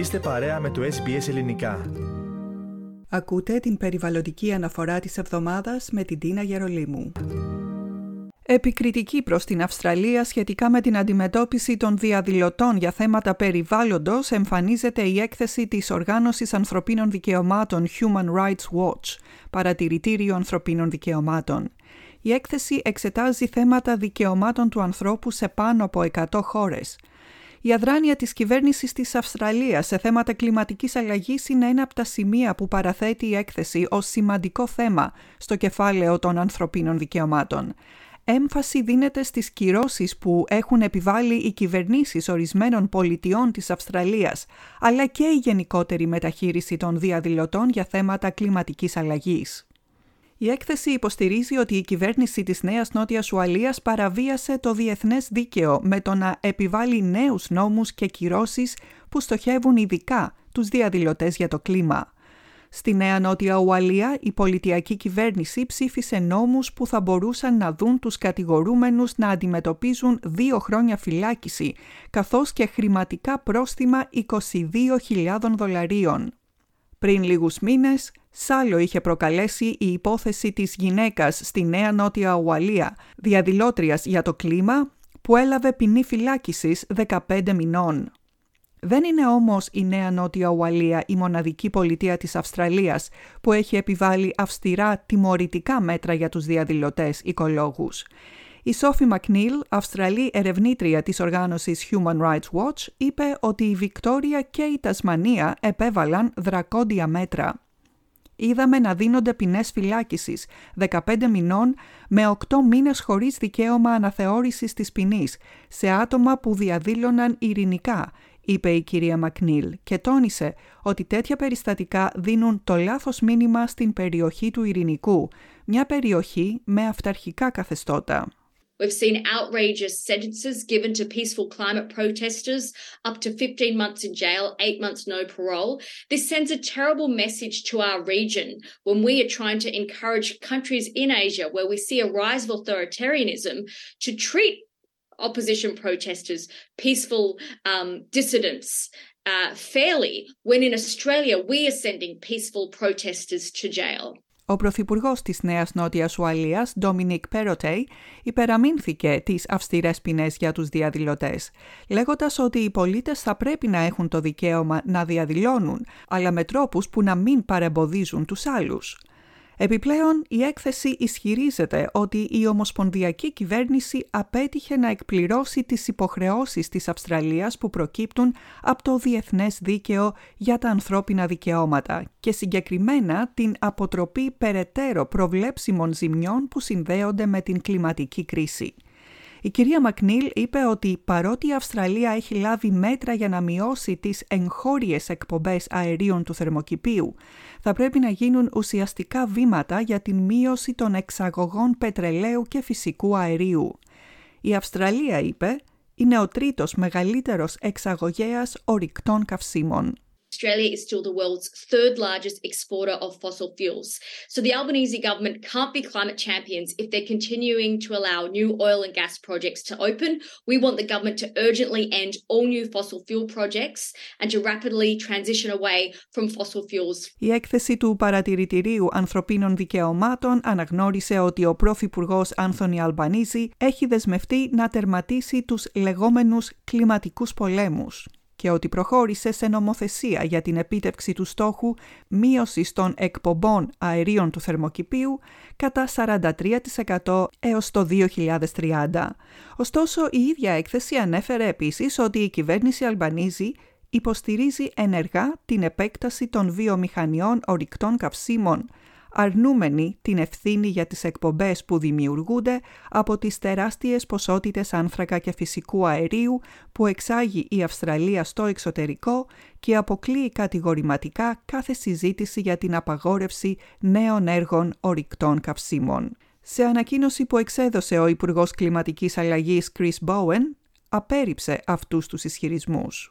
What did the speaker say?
Είστε παρέα με το SBS Ελληνικά. Ακούτε την περιβαλλοντική αναφορά της εβδομάδας με την Τίνα Γερολίμου. Επικριτική προς την Αυστραλία σχετικά με την αντιμετώπιση των διαδηλωτών για θέματα περιβάλλοντος εμφανίζεται η έκθεση της Οργάνωσης Ανθρωπίνων Δικαιωμάτων Human Rights Watch, παρατηρητήριο ανθρωπίνων δικαιωμάτων. Η έκθεση εξετάζει θέματα δικαιωμάτων του ανθρώπου σε πάνω από 100 χώρες. Η αδράνεια της κυβέρνησης της Αυστραλίας σε θέματα κλιματικής αλλαγής είναι ένα από τα σημεία που παραθέτει η έκθεση ως σημαντικό θέμα στο κεφάλαιο των ανθρωπίνων δικαιωμάτων. Έμφαση δίνεται στις κυρώσεις που έχουν επιβάλει οι κυβερνήσεις ορισμένων πολιτιών της Αυστραλίας, αλλά και η γενικότερη μεταχείριση των διαδηλωτών για θέματα κλιματικής αλλαγής. Η έκθεση υποστηρίζει ότι η κυβέρνηση της Νέας Νότιας Ουαλίας παραβίασε το διεθνές δίκαιο με το να επιβάλλει νέους νόμους και κυρώσεις που στοχεύουν ειδικά τους διαδηλωτές για το κλίμα. Στη Νέα Νότια Ουαλία, η πολιτιακή κυβέρνηση ψήφισε νόμους που θα μπορούσαν να δουν τους κατηγορούμενους να αντιμετωπίζουν δύο χρόνια φυλάκιση, καθώς και χρηματικά πρόστιμα 22.000 δολαρίων. Πριν λίγους μήνες, Σάλο είχε προκαλέσει η υπόθεση της γυναίκας στη Νέα Νότια Ουαλία, διαδηλώτριας για το κλίμα, που έλαβε ποινή φυλάκισης 15 μηνών. Δεν είναι όμως η Νέα Νότια Ουαλία η μοναδική πολιτεία της Αυστραλίας που έχει επιβάλει αυστηρά τιμωρητικά μέτρα για τους διαδηλωτές οικολόγους. Η Σόφι Μακνίλ, Αυστραλή ερευνήτρια της οργάνωσης Human Rights Watch, είπε ότι η Βικτόρια και η Τασμανία επέβαλαν δρακόντια μέτρα. Είδαμε να δίνονται ποινές φυλάκισης 15 μηνών με 8 μήνες χωρίς δικαίωμα αναθεώρησης της ποινής σε άτομα που διαδήλωναν ειρηνικά, είπε η κυρία Μακνίλ και τόνισε ότι τέτοια περιστατικά δίνουν το λάθος μήνυμα στην περιοχή του ειρηνικού, μια περιοχή με αυταρχικά καθεστώτα. We've seen outrageous sentences given to peaceful climate protesters, up to 15 months in jail, eight months no parole. This sends a terrible message to our region when we are trying to encourage countries in Asia where we see a rise of authoritarianism to treat opposition protesters, peaceful um, dissidents, uh, fairly, when in Australia we are sending peaceful protesters to jail. Ο Πρωθυπουργός της Νέας Νότιας Ουαλίας, Ντόμινικ Πέροτέι, υπεραμείνθηκε τις αυστηρές ποινές για τους διαδηλωτές, λέγοντας ότι οι πολίτες θα πρέπει να έχουν το δικαίωμα να διαδηλώνουν, αλλά με τρόπους που να μην παρεμποδίζουν τους άλλους. Επιπλέον, η έκθεση ισχυρίζεται ότι η Ομοσπονδιακή Κυβέρνηση απέτυχε να εκπληρώσει τις υποχρεώσεις της Αυστραλίας που προκύπτουν από το Διεθνές Δίκαιο για τα ανθρώπινα δικαιώματα και συγκεκριμένα την αποτροπή περαιτέρω προβλέψιμων ζημιών που συνδέονται με την κλιματική κρίση. Η κυρία Μακνίλ είπε ότι παρότι η Αυστραλία έχει λάβει μέτρα για να μειώσει τις εγχώριες εκπομπές αερίων του θερμοκηπίου, θα πρέπει να γίνουν ουσιαστικά βήματα για την μείωση των εξαγωγών πετρελαίου και φυσικού αερίου. Η Αυστραλία, είπε, είναι ο τρίτος μεγαλύτερος εξαγωγέας ορυκτών καυσίμων. Australia is still the world's third largest exporter of fossil fuels. So the Albanese government can't be climate champions if they're continuing to allow new oil and gas projects to open. We want the government to urgently end all new fossil fuel projects and to rapidly transition away from fossil fuels. Η έκθεση του Παρατηρητηρίου Ανθρωπίνων Δικαιωμάτων αναγνώρισε ότι ο Πρωθυπουργό Άνθονι Αλμπανίζη έχει δεσμευτεί να τερματίσει τους λεγόμενους κλιματικούς πολέμους Και ότι προχώρησε σε νομοθεσία για την επίτευξη του στόχου μείωσης των εκπομπών αερίων του θερμοκηπίου κατά 43% έως το 2030. Ωστόσο, η ίδια έκθεση ανέφερε επίσης ότι η κυβέρνηση Αλμπανίζη υποστηρίζει ενεργά την επέκταση των βιομηχανιών ορυκτών καυσίμων αρνούμενοι την ευθύνη για τις εκπομπές που δημιουργούνται από τις τεράστιες ποσότητες άνθρακα και φυσικού αερίου που εξάγει η Αυστραλία στο εξωτερικό και αποκλείει κατηγορηματικά κάθε συζήτηση για την απαγόρευση νέων έργων ορυκτών καυσίμων. Σε ανακοίνωση που εξέδωσε ο Υπουργός Κλιματικής Αλλαγής Chris Bowen, απέρριψε αυτούς τους ισχυρισμούς.